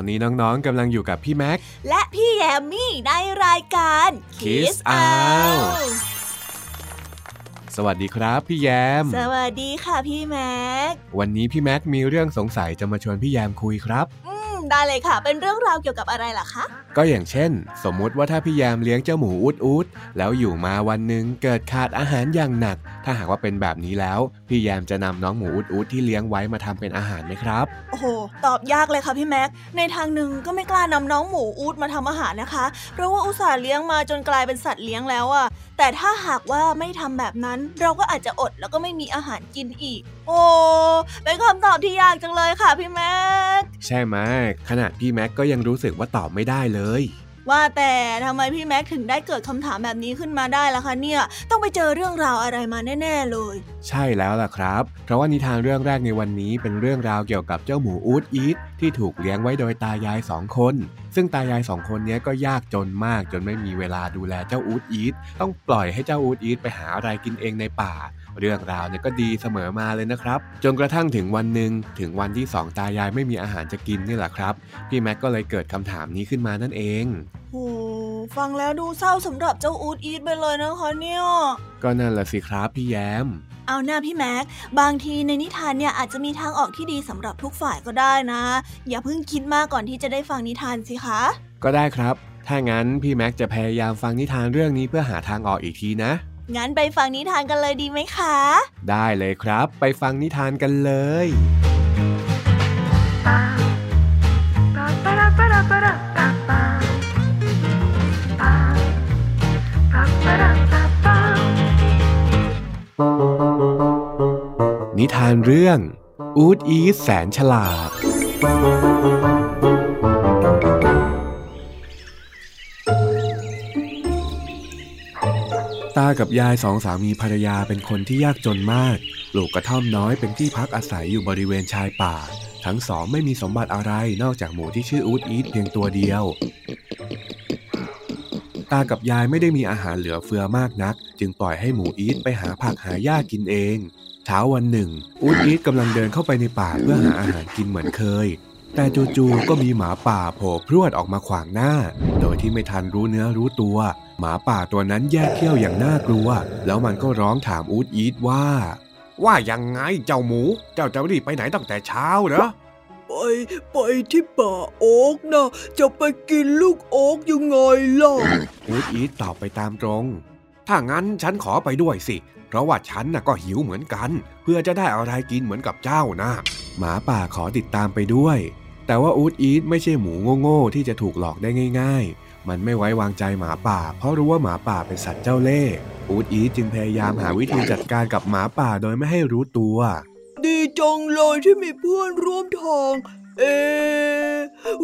อนนี้น้องๆกำลังอยู่กับพี่แม็ก และพี่แยมมี่ในรายการ Kiss Out สวัสดีครับพี่แยม สวัสดีค่ะพี่แม็ก วันนี้พี่แม็กมีเรื่องสงสัยจะมาชวนพี่แยมคุยครับอืมได้เลยค่ะ เป็นเรื่องราวเกี่ยวกับอะไรล่ะคะ ก็อย่างเช่น สมมุติว่าถ้าพี่แยมเลี้ยงเจ้าหมูอุดอุดแล้วอยู่มาวันหนึ่งเกิดขาดอาหารอย่างหนัก ถ้าหากว่าเป็นแบบนี้แล้ว พี่แยมจะนำน้องหมูอุดอุดที่เลี้ยงไว้มาทำเป็นอาหารไหมครับ โอ้โห ตอบยากเลยค่ะพี่แม็ก ในทางหนึ่งก็ไม่กล้านำน้องหมูอูดมาทำอาหารนะคะ เพราะว่าอุตส่าห์เลี้ยงมาจนกลายเป็นสัตว์เลี้ยงแล้วอะแต่ถ้าหากว่าไม่ทำแบบนั้น เราก็อาจจะอดแล้วก็ไม่มีอาหารกินอีก โอ้เป็นคำตอบที่ยากจังเลยค่ะพี่แม็ก ใช่ไหมขนาดพี่แม็กก็ยังรู้สึกว่าตอบไม่ได้เลย ว่าแต่ทำไมพี่แม็กถึงได้เกิดคำถามแบบนี้ขึ้นมาได้ล่ะคะเนี่ย ต้องไปเจอเรื่องราวอะไรมาแน่ ๆ เลย ใช่แล้วล่ะครับ เพราะว่านิทานเรื่องแรกในวันนี้เป็นเรื่องราวเกี่ยวกับเจ้าหมูอูดอีทที่ถูกเลี้ยงไว้โดยตายายสองคน ซึ่งตายายสองคนนี้ก็ยากจนมากจนไม่มีเวลาดูแลเจ้าอูดอีทต้องปล่อยให้เจ้าอูดอีทไปหาอะไรกินเองในป่า เรื่องราวเนี่ยก็ดีเสมอมาเลยนะครับ จนกระทั่งถึงวันหนึ่งถึงวันที่สองตายายไม่มีอาหารจะกินนี่แหละครับ พี่แม็กก็เลยเกิดคำถามนี้ขึ้นมานั่นเอง ฟังแล้วดูเศร้าสำหรับเจ้าอูดอีทไปเลยนะคะเนี่ยก็นั่นแหละสิครับพี่แยมเอาหน้าพี่แม็ก บางทีในนิทานเนี่ยอาจจะมีทางออกที่ดีสำหรับทุกฝ่ายก็ได้นะ อย่าเพิ่งคิดมากก่อนที่จะได้ฟังนิทานสิคะ ก็ได้ครับ ถ้างั้นพี่แม็กจะพยายามฟังนิทานเรื่องนี้เพื่อหาทางออกอีกทีนะ งั้นไปฟังนิทานกันเลยดีไหมคะ ได้เลยครับ ไปฟังนิทานกันเลย นิทานเรื่อง อูดอีสแสนฉลาด ตากับยายสองสามีภรรยาเป็นคนที่ยากจนมากปลูกกระท่อมน้อยเป็นที่พักอาศัยอยู่บริเวณชายป่า ทั้งสองไม่มีสมบัติอะไรนอกจากหมูที่ชื่ออูดอีทเพียงตัวเดียวตากับยายไม่ได้มีอาหารเหลือเฟือมากนัก จึงปล่อยให้หมูอีทไปหาผักหาหญ้ากินเอง ช้าวันหนึ่ง อูดอีทกำลังเดินเข้าไปในป่าเพื่อหาอาหารกินเหมือนเคย แต่จู่ๆก็มีหมาป่าโผล่พรวดออกมาขวางหน้า โดยที่ไม่ทันรู้เนื้อรู้ตัว หมาป่าตัวนั้นแยกเขี้ยวอย่างน่ากลัว แล้วมันก็ร้องถามอูดอีทว่า ว่ายังไงเจ้าหมู เจ้าจะรีบไปไหนตั้งแต่เช้าเหรอไปไปที่ป่าโอ๊กนะ จะไปกินลูกโอ๊กยังไงล่ะอูดอีทตอบไปตามตรง ถ้างั้นฉันขอไปด้วยสิ เพราะว่าฉันน่ะก็หิวเหมือนกัน เพื่อจะได้อะไรกินเหมือนกับเจ้านะ หมาป่าขอติดตามไปด้วย แต่ว่าอูดอีทไม่ใช่หมูโง่ๆที่จะถูกหลอกได้ง่าย ๆ มันไม่ไว้วางใจหมาป่า เพราะรู้ว่าหมาป่าเป็นสัตว์เจ้าเล่ห์อูดอีทจึงพยายามหาวิธีจัดการกับหมาป่าโดยไม่ให้รู้ตัว ดีจังเลยที่มีเพื่อนร่วมทาง เอะ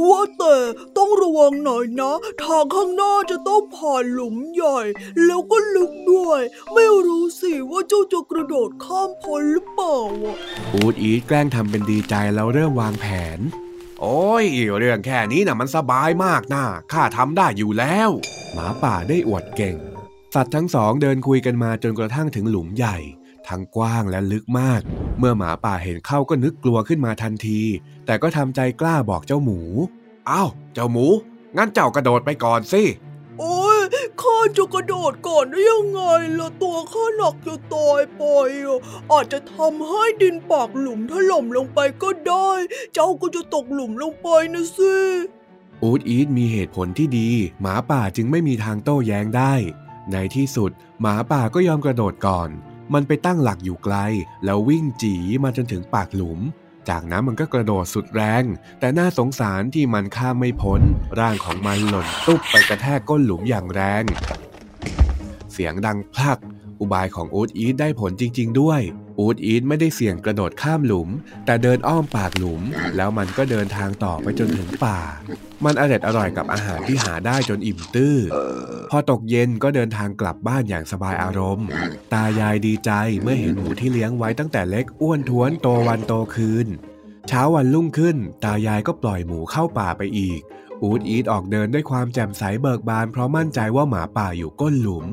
ว่าแต่ต้องระวังหน่อยนะ ทางข้างหน้าจะต้องผ่านหลุมใหญ่ แล้วก็ลึกด้วย ไม่รู้สิว่าเจ้าจะกระโดดข้ามพ้นหรือเปล่าอะอูดอีทแกล้งทำเป็นดีใจแล้วเริ่มวางแผน โอ้ยเรื่องแค่นี้น่ะมันสบายมากนะข้าทำได้อยู่แล้ว หมาป่าได้อวดเก่ง สัตว์ทั้งสองเดินคุยกันมาจนกระทั่งถึงหลุมใหญ่ ทั้งกว้างและลึกมาก เมื่อหมาป่าเห็นเข้าก็นึกกลัวขึ้นมาทันที แต่ก็ทำใจกล้าบอกเจ้าหมู อ้าว เจ้าหมู งั้นเจ้ากระโดดไปก่อนสิโอ้ยข้าจะกระโดดก่อนได้ยังไงล่ะตัวข้าหนักจะตายไปอะอาจจะทำให้ดินปากหลุมถล่มลงไปก็ได้ เจ้าก็จะตกหลุมลงไปนะสิอูดอีทมีเหตุผลที่ดี หมาป่าจึงไม่มีทางโต้แย้งได้ ในที่สุด หมาป่าก็ยอมกระโดดก่อน มันไปตั้งหลักอยู่ไกล แล้ววิ่งจีมาจนถึงปากหลุม จากนั้นมันก็กระโดดสุดแรง แต่น่าสงสารที่มันข้ามไม่พ้น ร่างของมันหล่นตุ๊บไปกระแทกก้นหลุมอย่างแรง เสียงดังพลัก อุบายของโอ๊ตอีทได้ผลจริง ๆ ด้วย อูดอีทไม่ได้เสี่ยงกระโดดข้ามหลุม แต่เดินอ้อมปากหลุม แล้วมันก็เดินทางต่อไปจนถึงป่า มันอร่อยอร่อยกับอาหารที่หาได้จนอิ่มตื้อ พอตกเย็นก็เดินทางกลับบ้านอย่างสบายอารมณ์ ตายายดีใจเมื่อเห็นหมูที่เลี้ยงไว้ตั้งแต่เล็กอ้วนท้วนโตวันโตคืน เช้าวันรุ่งขึ้น ตายายก็ปล่อยหมูเข้าป่าไปอีก อูดอีทออกเดินด้วยความแจ่มใสเบิกบาน เพราะมั่นใจว่าหมาป่าอยู่ก้นหลุม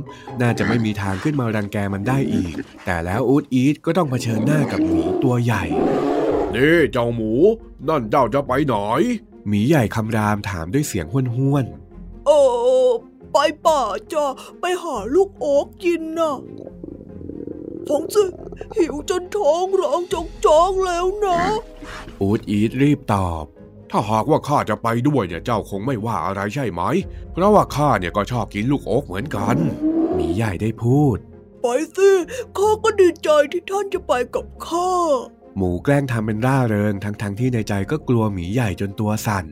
น่าจะไม่มีทางขึ้นมารังแกมันได้อีก แต่แล้วอูดอีทก็ต้องเผชิญหน้ากับหมีตัวใหญ่นี่เจ้าหมู นั่นเจ้าจะไปไหนหมีใหญ่คำรามถามด้วยเสียงห้วนเออไปป่าจ้ะไปหาลูกโอ๊กกินน่ะ ฟังสิหิวจนท้องร้องจอกจองแล้วนะๆอูดอีทรีบตอบ ถ้าหากว่าข้าจะไปด้วยเนี่ยเจ้าคงไม่ว่าอะไรใช่ไหม เพราะว่าข้าเนี่ยก็ชอบกินลูกโอ๊กเหมือนกันหมีใหญ่ได้พูด ไปสิข้าก็ดีใจที่ท่านจะไปกับข้า หมูแกล้งทำเป็นร่าเริงทั้งๆทที่ในใจก็กลัวหมีใหญ่จนตัวสั่น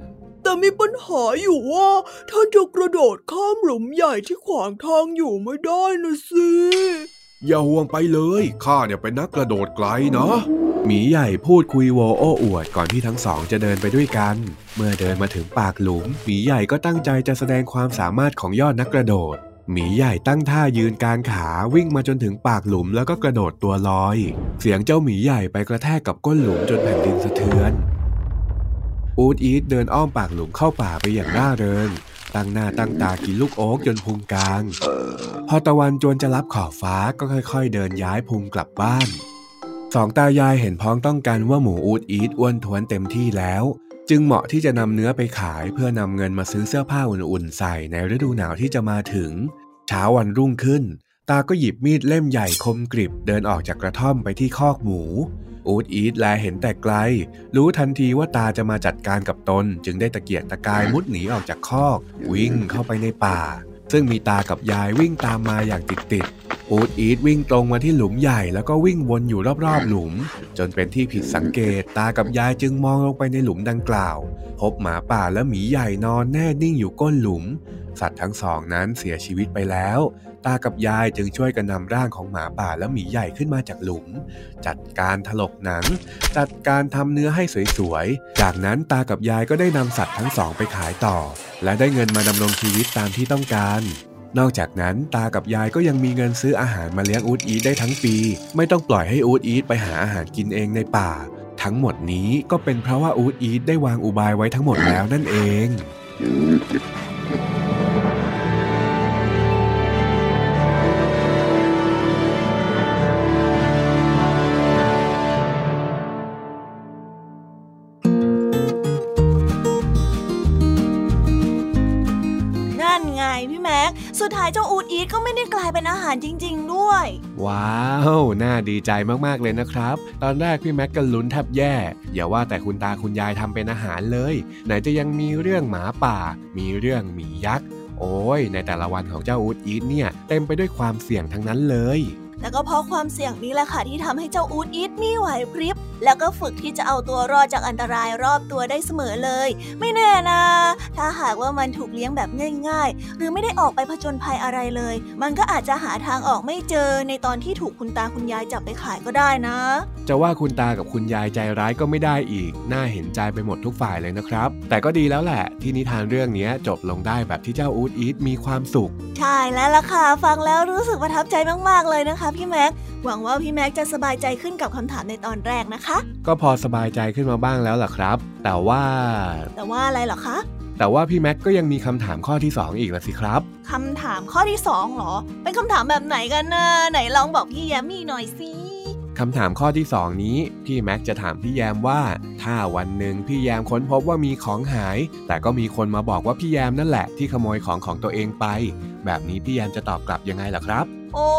แต่มีปัญหาอยู่ว่าท่านจะกระโดดข้ามหลุมใหญ่ที่ขวางทางอยู่ไม่ได้นะสิ อย่าห่วงไปเลย ข้าเนี่ยเป็นนักกระโดดไกลนะหมีใหญ่พูดคุยโวโอ้อวดก่อนที่ทั้งสองจะเดินไปด้วยกัน เมื่อเดินมาถึงปากหลุมหมีใหญ่ก็ตั้งใจจะแสดงความสามารถของยอดนักกระโดดหมีใหญ่ตั้งท่ายืนกลางขาวิ่งมาจนถึงปากหลุมแล้วก็กระโดดตัวลอย เสียงเจ้าหมีใหญ่ไปกระแทกกับก้นหลุมจนแผ่นดินสะเทือน อูดอีทเดินอ้อมปากหลุมเข้าป่าไปอย่างร่าเริง ตั้งหน้าตั้งตากินลูกโอ๊กจนพุงกลาง พอตะวันจวนจะรับขอบฟ้าก็ค่อย ๆ เดินย้ายพุงกลับบ้านสองตายายเห็นพ้องต้องกันว่าหมูอูดอีทอ้วนท้วนเต็มที่แล้ว จึงเหมาะที่จะนำเนื้อไปขายเพื่อนำเงินมาซื้อเสื้อผ้าอุ่นๆใส่ในฤดูหนาวที่จะมาถึง เช้าวันรุ่งขึ้น ตาก็หยิบมีดเล่มใหญ่คมกริบเดินออกจากกระท่อมไปที่คอกหมู อูดอีทแลเห็นแต่ไกล รู้ทันทีว่าตาจะมาจัดการกับตน จึงได้ตะเกียกตะกายมุดหนีออกจากคอก วิ่งเข้าไปในป่า ซึ่งมีตากับยายวิ่งตามมาอย่างติดๆอูดอีทวิ่งตรงมาที่หลุมใหญ่แล้วก็วิ่งวนอยู่รอบๆหลุม จนเป็นที่ผิดสังเกตตากับยายจึงมองลงไปในหลุมดังกล่าว พบหมาป่าและหมีใหญ่นอนแน่นิ่งอยู่ก้นหลุม สัตว์ทั้งสองนั้นเสียชีวิตไปแล้ว ตากับยายจึงช่วยกันนำร่างของหมาป่าและหมีใหญ่ขึ้นมาจากหลุม จัดการถลกหนัง จัดการทำเนื้อให้สวยๆ จากนั้นตากับยายก็ได้นำสัตว์ทั้งสองไปขายต่อ และได้เงินมาดำรงชีวิตตามที่ต้องการนอกจากนั้นตากับยายก็ยังมีเงินซื้ออาหารมาเลี้ยงอูดอีทได้ทั้งปี ไม่ต้องปล่อยให้อูดอีทไปหาอาหารกินเองในป่า ทั้งหมดนี้ก็เป็นเพราะว่าอูดอีทได้วางอุบายไว้ทั้งหมดแล้วนั่นเอง สุดท้ายเจ้าอูดอีทก็ไม่ได้กลายเป็นอาหารจริง ๆ ด้วย ว้าว น่าดีใจมากๆเลยนะครับ ตอนแรกพี่แม็กก็ลุ้นแทบแย่ อย่าว่าแต่คุณตาคุณยายทำเป็นอาหารเลย ไหนจะยังมีเรื่องหมาป่า มีเรื่องหมียักษ์ โอ้ยในแต่ละวันของเจ้าอูดอีทเนี่ย เต็มไปด้วยความเสี่ยงทั้งนั้นเลย แล้วก็เพราะความเสี่ยงนี้แหละค่ะที่ทำให้เจ้าอูดอีทมีไหวพริบ แล้วก็ฝึกที่จะเอาตัวรอดจากอันตรายรอบตัวได้เสมอเลย ไม่แน่นะ ถ้าหากว่ามันถูกเลี้ยงแบบง่าย ๆ หรือไม่ได้ออกไปผจญภัยอะไรเลย มันก็อาจจะหาทางออกไม่เจอในตอนที่ถูกคุณตาคุณยายจับไปขายก็ได้นะ จะว่าคุณตากับคุณยายใจร้ายก็ไม่ได้อีก น่าเห็นใจไปหมดทุกฝ่ายเลยนะครับ แต่ก็ดีแล้วแหละที่นิทานเรื่องนี้จบลงได้แบบที่เจ้าอูดอีทมีความสุข ใช่แล้วล่ะค่ะ ฟังแล้วรู้สึกประทับใจมากๆเลยนะคะพี่แม็ก หวังว่าพี่แม็กจะสบายใจขึ้นกับคำถามในตอนแรกนะคะ ก็พอสบายใจขึ้นมาบ้างแล้วล่ะครับ แต่ว่า แต่ว่าอะไรเหรอคะ แต่ว่าพี่แม็กก็ยังมีคำถามข้อที่ 2 อีกละสิครับคำถามข้อที่สองเหรอ เป็นคำถามแบบไหนกันนะไหนลองบอกพี่แยมมี่หน่อยสิคำถามข้อที่ 2 นี้ พี่แม็กจะถามพี่แยมว่า ถ้าวันหนึ่งพี่แยมค้นพบว่ามีของหาย แต่ก็มีคนมาบอกว่าพี่แยมนั่นแหละที่ขโมยของของตัวเองไป แบบนี้พี่แยมจะตอบกลับยังไงล่ะครับ โอ้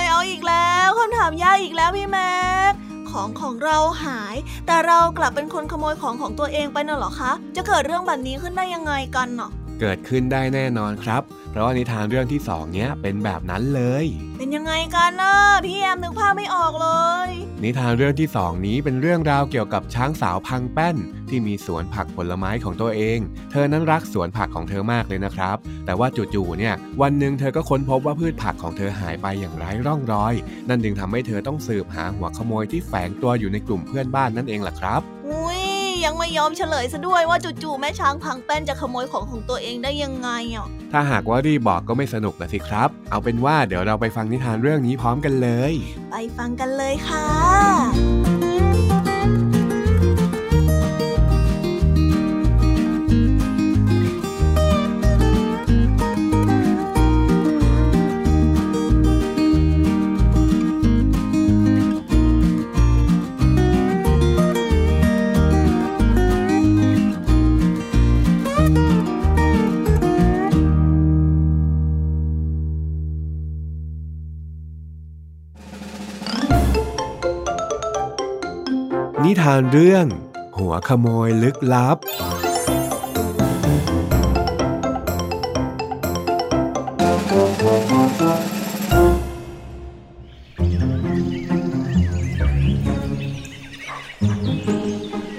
ยเอาอีกแล้วคำถามยากอีกแล้วพี่แม็กของของเราหาย แต่เรากลับเป็นคนขโมยของของตัวเองไปน่ะเหรอคะ จะเกิดเรื่องแบบนี้ขึ้นได้ยังไงกันเนาะเกิดขึ้นได้แน่นอนครับ เพราะว่านิทานเรื่องที่สองเนี้ยเป็นแบบนั้นเลย เป็นยังไงกันนะพี่แยมนึกภาพไม่ออกเลย นิทานเรื่องที่สองนี้เป็นเรื่องราวเกี่ยวกับช้างสาวพังแป้น ที่มีสวนผักผลไม้ของตัวเอง เธอนั้นรักสวนผักของเธอมากเลยนะครับ แต่ว่าจู่ๆเนี่ยวันหนึ่งเธอก็ค้นพบว่าพืชผักของเธอหายไปอย่างไร้ร่องรอย นั่นจึงทำให้เธอต้องสืบหาหัวขโมยที่แฝงตัวอยู่ในกลุ่มเพื่อนบ้านนั่นเองล่ะครับ ยยังไม่ยอมเฉลยซะด้วยว่าจู่ๆแม่ช้างพังแป้นจะขโมยของของตัวเองได้ยังไงอะถ้าหากว่ารีบบอกก็ไม่สนุกนะสิครับ เอาเป็นว่าเดี๋ยวเราไปฟังนิทานเรื่องนี้พร้อมกันเลย ไปฟังกันเลยค่ะานเรื่อง หัวขโมยลึกลับ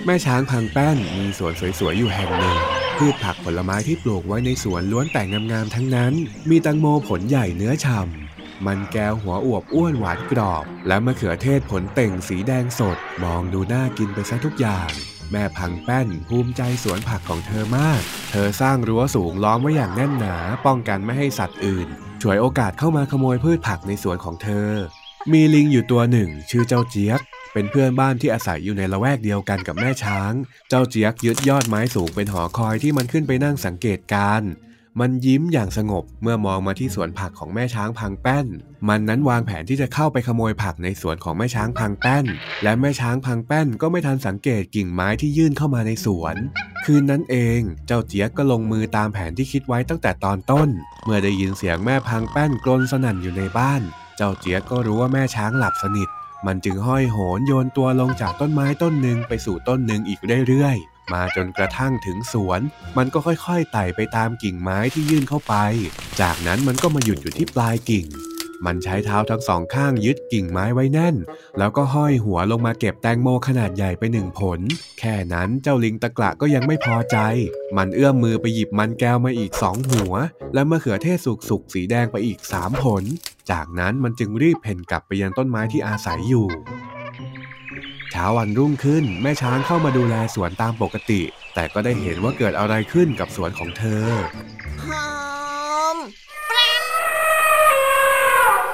แม่ช้างพังแป้นมีสวนสวยๆ อยู่แห่งหนึ่งพืชผักผลไม้ที่ปลูกไว้ในสวนล้วนแต่งามๆทั้งนั้น มีตังโมผลใหญ่เนื้อฉ่ำ มันแก้วหัวอวบอ้วนหวานกรอบ และมะเขือเทศผลเต่งสีแดงสด มองดูน่ากินไปซะทุกอย่าง แม่พังแป้นภูมิใจสวนผักของเธอมาก เธอสร้างรั้วสูงล้อมไว้อย่างแน่นหนา ป้องกันไม่ให้สัตว์อื่นฉวยโอกาสเข้ามาขโมยพืชผักในสวนของเธอ มีลิงอยู่ตัวหนึ่ง ชื่อเจ้าเจี๊ยกเป็นเพื่อนบ้านที่อาศัยอยู่ในละแวกเดียวกันกับแม่ช้าง เจ้าเจี๊ยกยึดยอดไม้สูงเป็นหอคอยที่มันขึ้นไปนั่งสังเกตการ์ มันยิ้มอย่างสงบเมื่อมองมาที่สวนผักของแม่ช้างพังแป้น มันนั้นวางแผนที่จะเข้าไปขโมยผักในสวนของแม่ช้างพังแป้น และแม่ช้างพังแป้นก็ไม่ทันสังเกตกิ่งไม้ที่ยื่นเข้ามาในสวน คืนนั้นเองเจ้าเจี๊ยกก็ลงมือตามแผนที่คิดไว้ตั้งแต่ตอนต้น เมื่อได้ยินเสียงแม่พังแป้นกรนสนั่นอยู่ในบ้าน เจ้าเจี๊ยกก็รู้ว่าแม่ช้างหลับสนิท มันจึงห้อยโหนโยนตัวลงจากต้นไม้ต้นหนึ่งไปสู่ต้นหนึ่งอีกเรื่อยๆ มาจนกระทั่งถึงสวน มันก็ค่อยๆไต่ไปตามกิ่งไม้ที่ยื่นเข้าไป จากนั้นมันก็มาหยุดอยู่ที่ปลายกิ่ง มันใช้เท้าทั้งสองข้างยึดกิ่งไม้ไว้แน่น แล้วก็ห้อยหัวลงมาเก็บแตงโมขนาดใหญ่ไปหนึ่งผล แค่นั้นเจ้าลิงตะกละก็ยังไม่พอใจ มันเอื้อมมือไปหยิบมันแก้วมาอีกสองหัว และมะเขือเทศสุกๆสีแดงไปอีกสามผล จากนั้นมันจึงรีบเพ่นกลับไปยังต้นไม้ที่อาศัยอยู่ เช้าวันรุ่งขึ้นแม่ช้างเข้ามาดูแลสวนตามปกติ แต่ก็ได้เห็นว่าเกิดอะไรขึ้นกับสวนของเธอหอม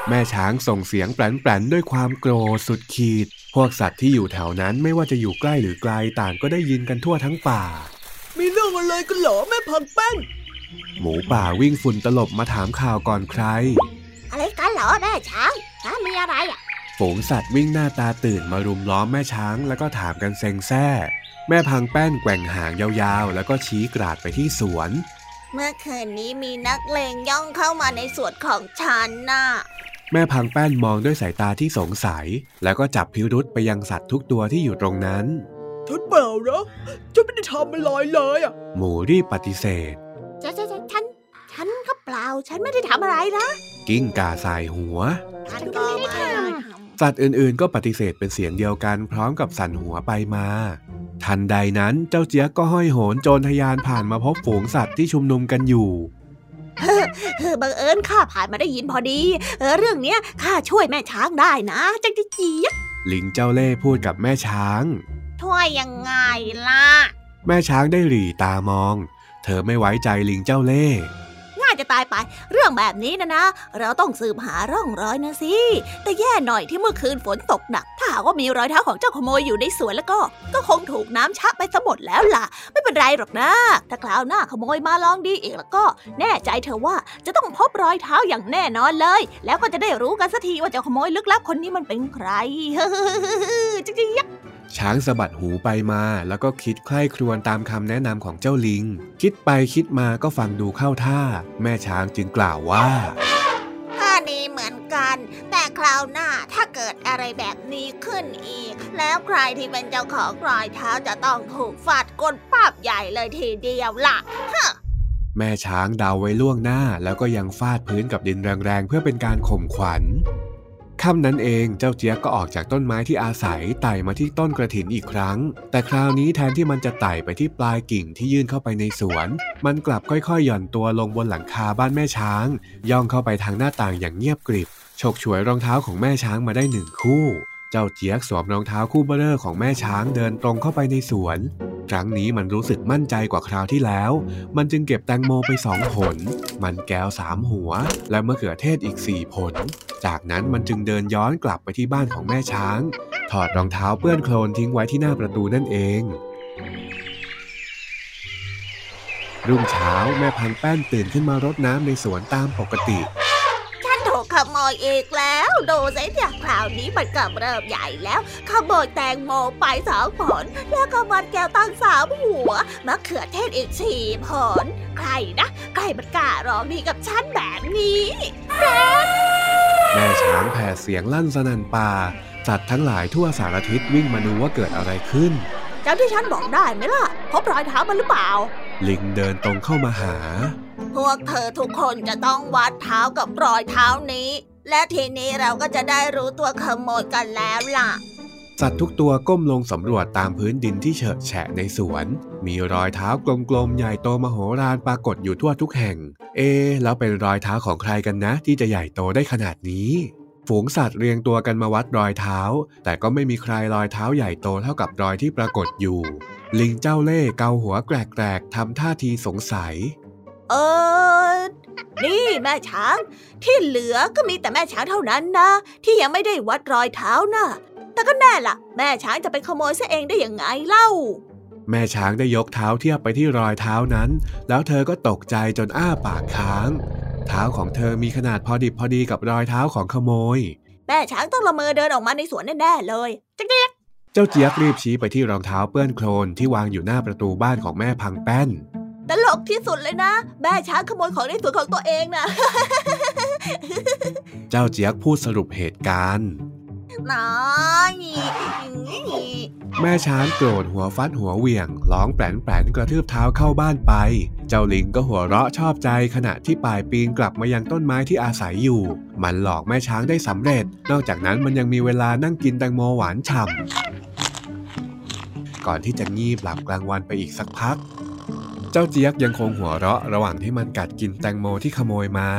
แม่ช้างส่งเสียงแปลนๆด้วยความโกรธสุดขีด พวกสัตว์ที่อยู่แถวนั้นไม่ว่าจะอยู่ใกล้หรือไกลต่างก็ได้ยินกันทั่วทั้งป่า มีเรื่องอะไรกันเหรอแม่พังแป้นหมูป่าวิ่งฝุ่นตลบมาถามข่าวก่อนใคร อะไรกันเหรอแม่ช้างช้างมีอะไรอะ ฝูงสัตว์วิ่งหน้าตาตื่นมารุมล้อมแม่ช้าง แล้วก็ถามกันเซ็งแซ่ แม่พังแป้นแกว่งหางยาวๆ แล้วก็ชี้กราดไปที่สวน เมื่อคืนนี้มีนักเลงย่องเข้ามาในสวนของฉันน่ะ แม่พังแป้นมองด้วยสายตาที่สงสัย แล้วก็จับพิรุษไปยังสัตว์ทุกตัวที่อยู่ตรงนั้นฉันเปล่านะฉันไม่ได้ทำอะไรเลยอะ หมูรีบปฏิเสธ ฉันฉันฉันฉันฉันก็เปล่า ฉันไม่ได้ทำอะไรนะ กิ้งก่าสายหัวฉันก็ไม่ได้ทสัตว์อื่นๆ ก็ปฏิเสธเป็นเสียงเดียวกันพร้อมกับสั่นหัวไปมา ทันใดนั้นเจ้าเจี๊ยกก็ห้อยโหนโจรทยานผ่านมาพบฝูงสัตว์ที่ชุมนุมกันอยู่ำเออบังเอิญข้าผ่านมาได้ยินพอดีเออเรื่องเนี้ยข้าช่วยแม่ช้างได้นะจังจีจีบลิงเจ้าเล่ห์พูดกับแม่ช้างช่วยยังไงล่ะ แม่ช้างได้หรี่ตามอง เธอไม่ไว้ใจลิงเจ้าเล่ ห์ง่ายจะตายไปเรื่องแบบนี้นะนะ เราต้องสืบหาร่องรอยนะสิ แต่แย่หน่อยที่เมื่อคืนฝนตกหนัก ถ้ากว่ามีรอยเท้าของเจ้าขโมยอยู่ในสวนแล้วก็ ก็คงถูกน้ำชักไปซะหมดแล้วล่ะ ไม่เป็นไรหรอกนะ ถ้าคราวหน้าขโมยมาลองดีอีกแล้วก็ แน่ใจเธอว่าจะต้องพบรอยเท้าอย่างแน่นอนเลย แล้วก็จะได้รู้กันสักทีว่าเจ้าขโมยลึกลับคนนี้มันเป็นใครจริงๆยักช้างสะบัดหูไปมาแล้วก็คิดใคร่ครวญตามคำแนะนำของเจ้าลิง คิดไปคิดมาก็ฟังดูเข้าท่า แม่ช้างจึงกล่าวว่าท่านี้เหมือนกัน แต่คราวหน้าถ้าเกิดอะไรแบบนี้ขึ้นอีก แล้วใครที่เป็นเจ้าของรอยเท้าจะต้องถูกฟาดก้นป้าบใหญ่เลยทีเดียวล่ะแม่ช้างเดาไว้ล่วงหน้าแล้วก็ยังฟาดพื้นกับดินแรงๆ เพื่อเป็นการข่มขวัญ ค่ำนั้นเองเจ้าเจี๊ยกก็ออกจากต้นไม้ที่อาศัยไต่มาที่ต้นกระถินอีกครั้ง แต่คราวนี้แทนที่มันจะไต่ไปที่ปลายกิ่งที่ยื่นเข้าไปในสวน มันกลับค่อยๆ หย่อนตัวลงบนหลังคาบ้านแม่ช้าง ย่องเข้าไปทางหน้าต่างอย่างเงียบกริบฉกฉวยรองเท้าของแม่ช้างมาได้หนึ่งคู่ เจ้าเจี๊ยกสวมรองเท้าคู่เบลอของแม่ช้างเดินตรงเข้าไปในสวน ครั้งนี้มันรู้สึกมั่นใจกว่าคราวที่แล้ว มันจึงเก็บแตงโมไปสองผล มันแก้วสามหัว และมะเขือเทศอีกสี่ผล จากนั้นมันจึงเดินย้อนกลับไปที่บ้านของแม่ช้าง ถอดรองเท้าเปื้อนโคลนทิ้งไว้ที่หน้าประตูนั่นเอง รุ่งเช้าแม่พังแป้นตื่นขึ้นมารดน้ำในสวนตามปกติ ขโมยอีกแล้ว ดูสิเนี่ยคราวนี้มันกำเริ่มใหญ่แล้ว ขโมยแตงโมไปสองผล แล้วก็มันแก้วตั้งสามหัวมะเขือเทศอีกสี่ผล ใครนะใครมันกล้าร้องดีกับฉันแบบนี้แม่ช้างแผ่เสียงลั่นสนั่นป่าสัตว์ทั้งหลายทั่วสารทิศวิ่งมาดูว่าเกิดอะไรขึ้นจำที่ฉันบอกได้ไหมล่ะพบรอยเท้ามันหรือเปล่า ลิงเดินตรงเข้ามาหา พวกเธอทุกคนจะต้องวัดเท้ากับรอยเท้านี้ และทีนี้เราก็จะได้รู้ตัวขโมยกันแล้วล่ะ สัตว์ทุกตัวก้มลงสำรวจตามพื้นดินที่เฉอะแฉะในสวน มีรอยเท้ากลมๆใหญ่โตมโหฬารปรากฏอยู่ทั่วทุกแห่ง เอะแล้วเป็นรอยเท้าของใครกันนะ ที่จะใหญ่โตได้ขนาดนี้ ฝูงสัตว์เรียงตัวกันมาวัดรอยเท้า แต่ก็ไม่มีใครรอยเท้าใหญ่โตเท่ากับรอยที่ปรากฏอยู่ ลิงเจ้าเล่ห์เกาหัวแกรกๆทำท่าทีสงสัย เออ นี่แม่ช้าง ที่เหลือก็มีแต่แม่ช้างเท่านั้นนะ ที่ยังไม่ได้วัดรอยเท้านะแต่ก็แน่ล่ะ แม่ช้างจะไปขโมยซะเองได้ยังไงเล่าแม่ช้างได้ยกเท้าเทียบไปที่รอยเท้านั้น แล้วเธอก็ตกใจจนอ้าปากค้าง เท้าของเธอมีขนาดพอดิบพอดีกับรอยเท้าของขโมย แม่ช้างต้องละเมอเดินออกมาในสวนแน่ๆเลยจักเดียกเจ้าเจี๊ยกรีบชี้ไปที่รองเท้าเปื้อนโคลนที่วางอยู่หน้าประตูบ้านของแม่พังแป้นตลกที่สุดเลยนะ แม่ช้างขโมยของในสวนของตัวเองนะ เจ้าเจี๊ยกพูดสรุปเหตุการณ์ น้อยแม่ช้างโกรธหัวฟัดหัวเหวี่ยง ร้องแปลนแปลนกระทืบเท้าเข้าบ้านไป เจ้าลิงก็หัวเราะชอบใจขณะที่ป่ายปีนกลับมายังต้นไม้ที่อาศัยอยู่ มันหลอกแม่ช้างได้สำเร็จ นอกจากนั้นมันยังมีเวลานั่งกินแตงโมหวานฉ่ำก่อนที่จะงีบหลับกลางวันไปอีกสักพัก เจ้าเจี๊ยกยังคงหัวเราะระหว่างที่มันกัดกินแตงโมที่ขโมยมา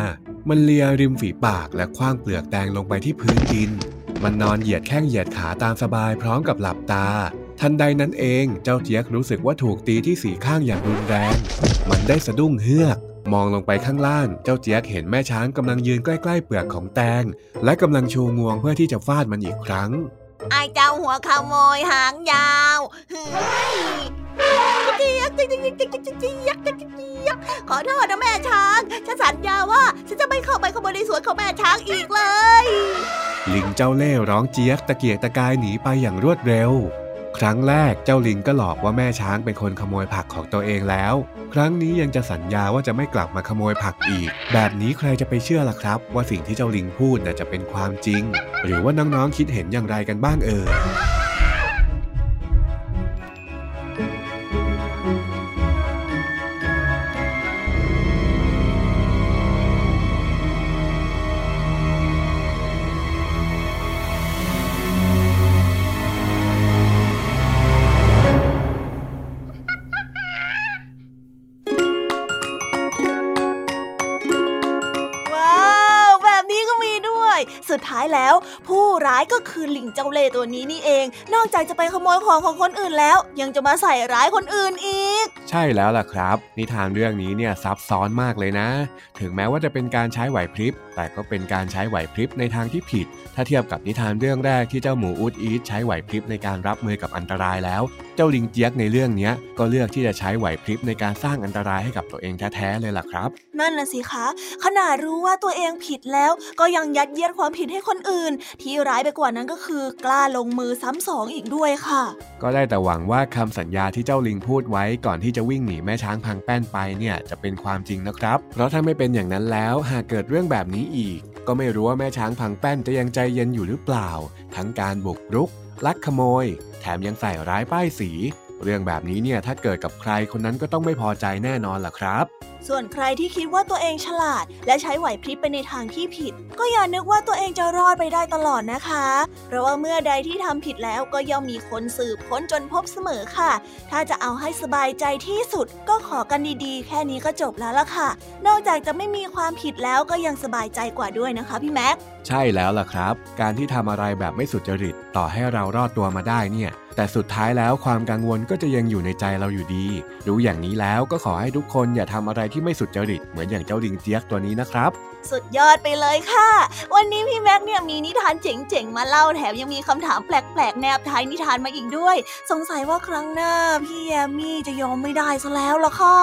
มันเลียริมฝีปากและคว้างเปลือกแตงลงไปที่พื้นดิน มันนอนเหยียดแข้งเหยียดขาตามสบายพร้อมกับหลับตา ทันใดนั้นเองเจ้าเจี๊ยกรู้สึกว่าถูกตีที่สีข้างอย่างรุนแรง มันได้สะดุ้งเฮือก มองลงไปข้างล่าง เจ้าเจี๊ยกเห็นแม่ช้างกำลังยืนใกล้ๆเปลือกของแตง และกำลังชูงวงเพื่อที่จะฟาดมันอีกครั้ง ไอ้เจ้าหัวขโมยหางยาวเจี๊ยกเจี๊ยกเจี๊ยกเจี๊ยกเจี๊ยกเจี๊ยกเจี๊ยกขอโทษนะแม่ช้าง ฉันสัญญาว่าฉันจะไม่เข้าไปขโมยในสวนของแม่ช้างอีกเลย ลิงเจ้าเล่ห์ร้องเจี๊ยกตะเกียกตะกายหนีไปอย่างรวดเร็ว ครั้งแรกเจ้าลิงก็หลอกว่าแม่ช้างเป็นคนขโมยผักของตัวเองแล้ว ครั้งนี้ยังจะสัญญาว่าจะไม่กลับมาขโมยผักอีก แบบนี้ใครจะไปเชื่อล่ะครับ ว่าสิ่งที่เจ้าลิงพูดน่ะจะเป็นความจริง หรือว่าน้องๆคิดเห็นอย่างไรกันบ้างเอ่ย แล้ว ผู้ร้ายก็คือลิงเจ้าเล่ตัวนี้นี่เอง นอกจากจะไปขโมยของของคนอื่นแล้ว ยังจะมาใส่ร้ายคนอื่นอีก ใช่แล้วล่ะครับ นิทานเรื่องนี้เนี่ยซับซ้อนมากเลยนะ ถึงแม้ว่าจะเป็นการใช้ไหวพริบ แต่ก็เป็นการใช้ไหวพริบในทางที่ผิด ถ้าเทียบกับนิทานเรื่องแรกที่เจ้าหมูอูดอีทใช้ไหวพริบในการรับมือกับอันตรายแล้ว เจ้าลิงเจี๊ยกในเรื่องเนี้ยก็เลือกที่จะใช้ไหวพริบในการสร้างอันตรายให้กับตัวเองแท้ๆเลยล่ะครับ นั่นน่ะสิคะ ขนาดรู้ว่าตัวเองผิดแล้วก็ยังยัดเยียดความผิดให้คนอื่น ที่ร้ายไปกว่านั้นก็คือกล้าลงมือซ้ำสองอีกด้วยค่ะ ก็ได้แต่หวังว่าคำสัญญาที่เจ้าลิงพูดไว้ก่อนที่จะวิ่งหนีแม่ช้างพังแป้นไปเนี่ยจะเป็นความจริงนะครับ เพราะถ้าไม่เป็นอย่างนั้นแล้วหากเกิดเรื่องแบบนี้อีก ก็ไม่รู้ว่าแม่ช้างพังแป้นจะยังใจเย็นอยู่หรือเปล่า ทั้งการบุกรุก ลักขโมย แถมยังใส่ร้ายป้ายสี เรื่องแบบนี้เนี่ยถ้าเกิดกับใครคนนั้นก็ต้องไม่พอใจแน่นอนล่ะครับ ส่วนใครที่คิดว่าตัวเองฉลาด และใช้ไหวพริบไปในทางที่ผิด ก็อย่านึกว่าตัวเองจะรอดไปได้ตลอดนะคะ เพราะว่าเมื่อใดที่ทำผิดแล้วก็ย่อมมีคนสืบค้นจนพบเสมอค่ะ ถ้าจะเอาให้สบายใจที่สุดก็ขอกันดีๆ แค่นี้ก็จบแล้วล่ะค่ะ นอกจากจะไม่มีความผิดแล้วก็ยังสบายใจกว่าด้วยนะคะพี่แม็กใช่แล้วล่ะครับ การที่ทำอะไรแบบไม่สุจริตต่อให้เรารอดตัวมาได้เนี่ย แต่สุดท้ายแล้วความกังวลก็จะยังอยู่ในใจเราอยู่ดีรู้อย่างนี้แล้วก็ขอให้ทุกคนอย่าทำอะไรที่ไม่สุจริตเหมือนอย่างเจ้าลิงเจี๊ยกตัวนี้นะครับสุดยอดไปเลยค่ะ วันนี้พี่แม็กเนี่ยมีนิทานเจ๋งๆมาเล่าแถมยังมีคำถามแปลกๆ แนบท้ายนิทานมาอีกด้วย สงสัยว่าครั้งหน้าพี่แยมมี่จะยอมไม่ได้ซะแล้วล่ะค่ะ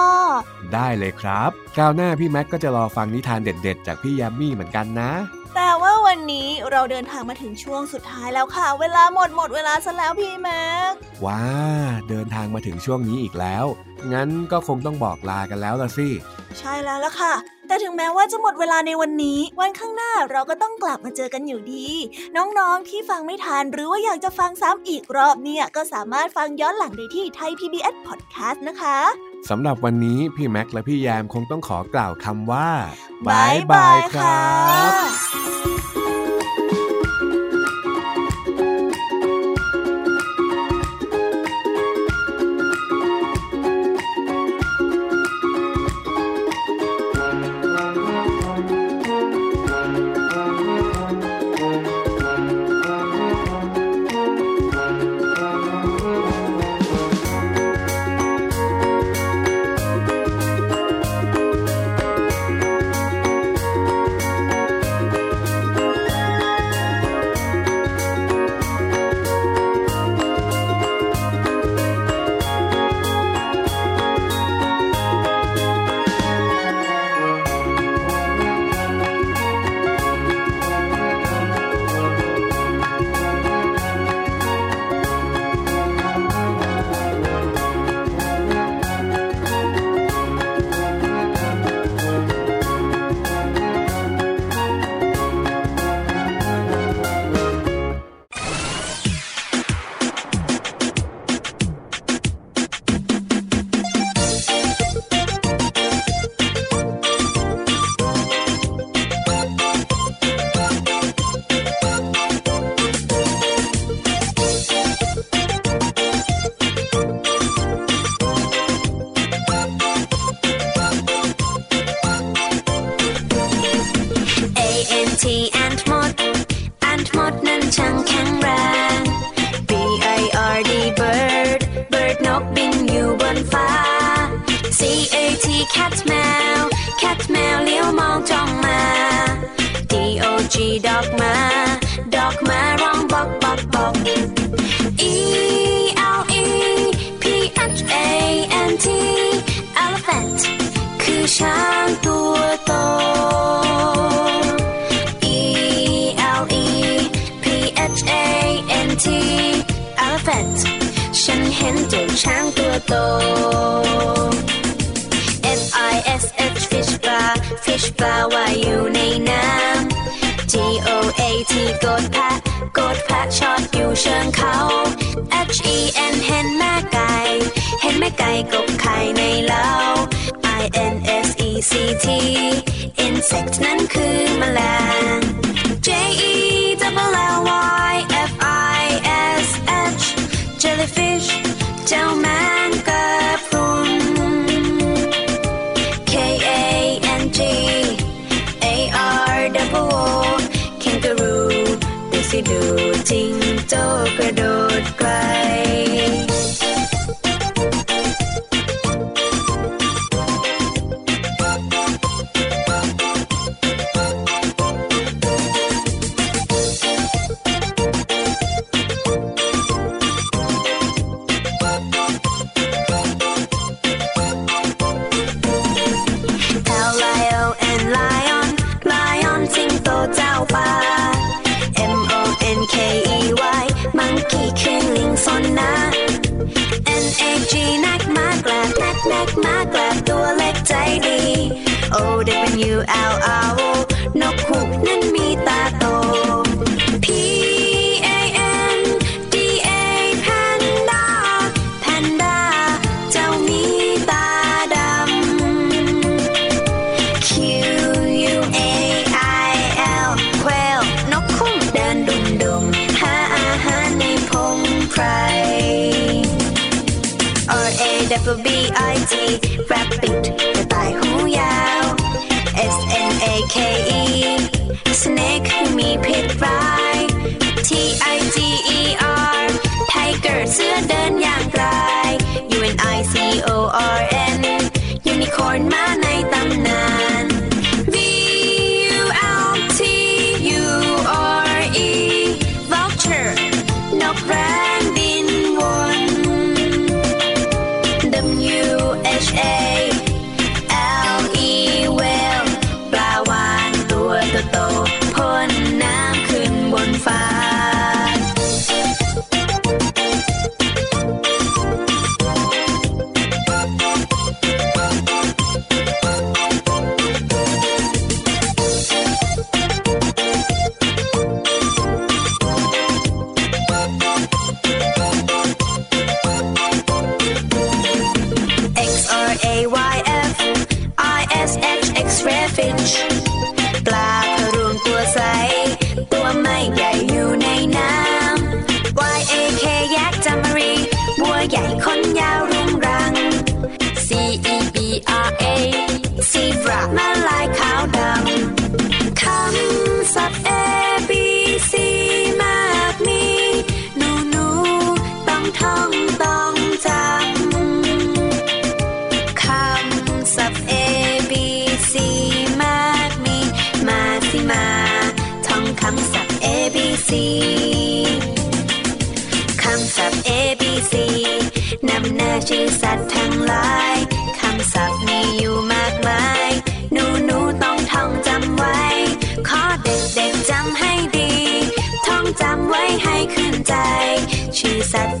ได้เลยครับ คราวหน้าพี่แม็กก็จะรอฟังนิทานเด็ดๆ จากพี่แยมมี่เหมือนกันนะ แต่ว่าวันนี้เราเดินทางมาถึงช่วงสุดท้ายแล้วค่ะ เวลาหมดหมดเวลาซะแล้วพี่แม็กว้าเดินทางมาถึงช่วงนี้อีกแล้ว งั้นก็คงต้องบอกลากันแล้วละสิ ใช่แล้วล่ะค่ะ แต่ถึงแม้ว่าจะหมดเวลาในวันนี้ วันข้างหน้าเราก็ต้องกลับมาเจอกันอยู่ดี น้องๆที่ฟังไม่ทันหรือว่าอยากจะฟังซ้ำอีกรอบเนี่ยก็สามารถฟังย้อนหลังได้ที่ไทย PBS Podcast นะคะ สำหรับวันนี้พี่แม็กและพี่แยมคงต้องขอกล่าวคำว่าบ๊ายบายค่ะ A ช้างตัวโต E L E P H A N T elephant ฉันเห็นเจ้าช้างตัวโต F I S H fish ปลา fish ปลาว่ายอยู่ในน้ำ G O A T กดแพะกดแพะชอดอยู่เชิงเขา H E N เห็นแม่ไก่ เห็นแม่ไก่กบไข่ในเล้า I N S E C T insect นั้นคือแมลง J E double L Y F I S H jellyfish เจ้าแมงกะพรุน K A N G A R double O kangaroo ดูสิดูจิง สีนำหน้าชื่อสัตว์ทั้งหลาย คำศัพท์มีอยู่มากมาย หนูหนูต้องท่องจำไว้ ขอเด็กเด็กจำให้ดี ท่องจำไว้ให้ขึ้นใจ ชื่อสัตว์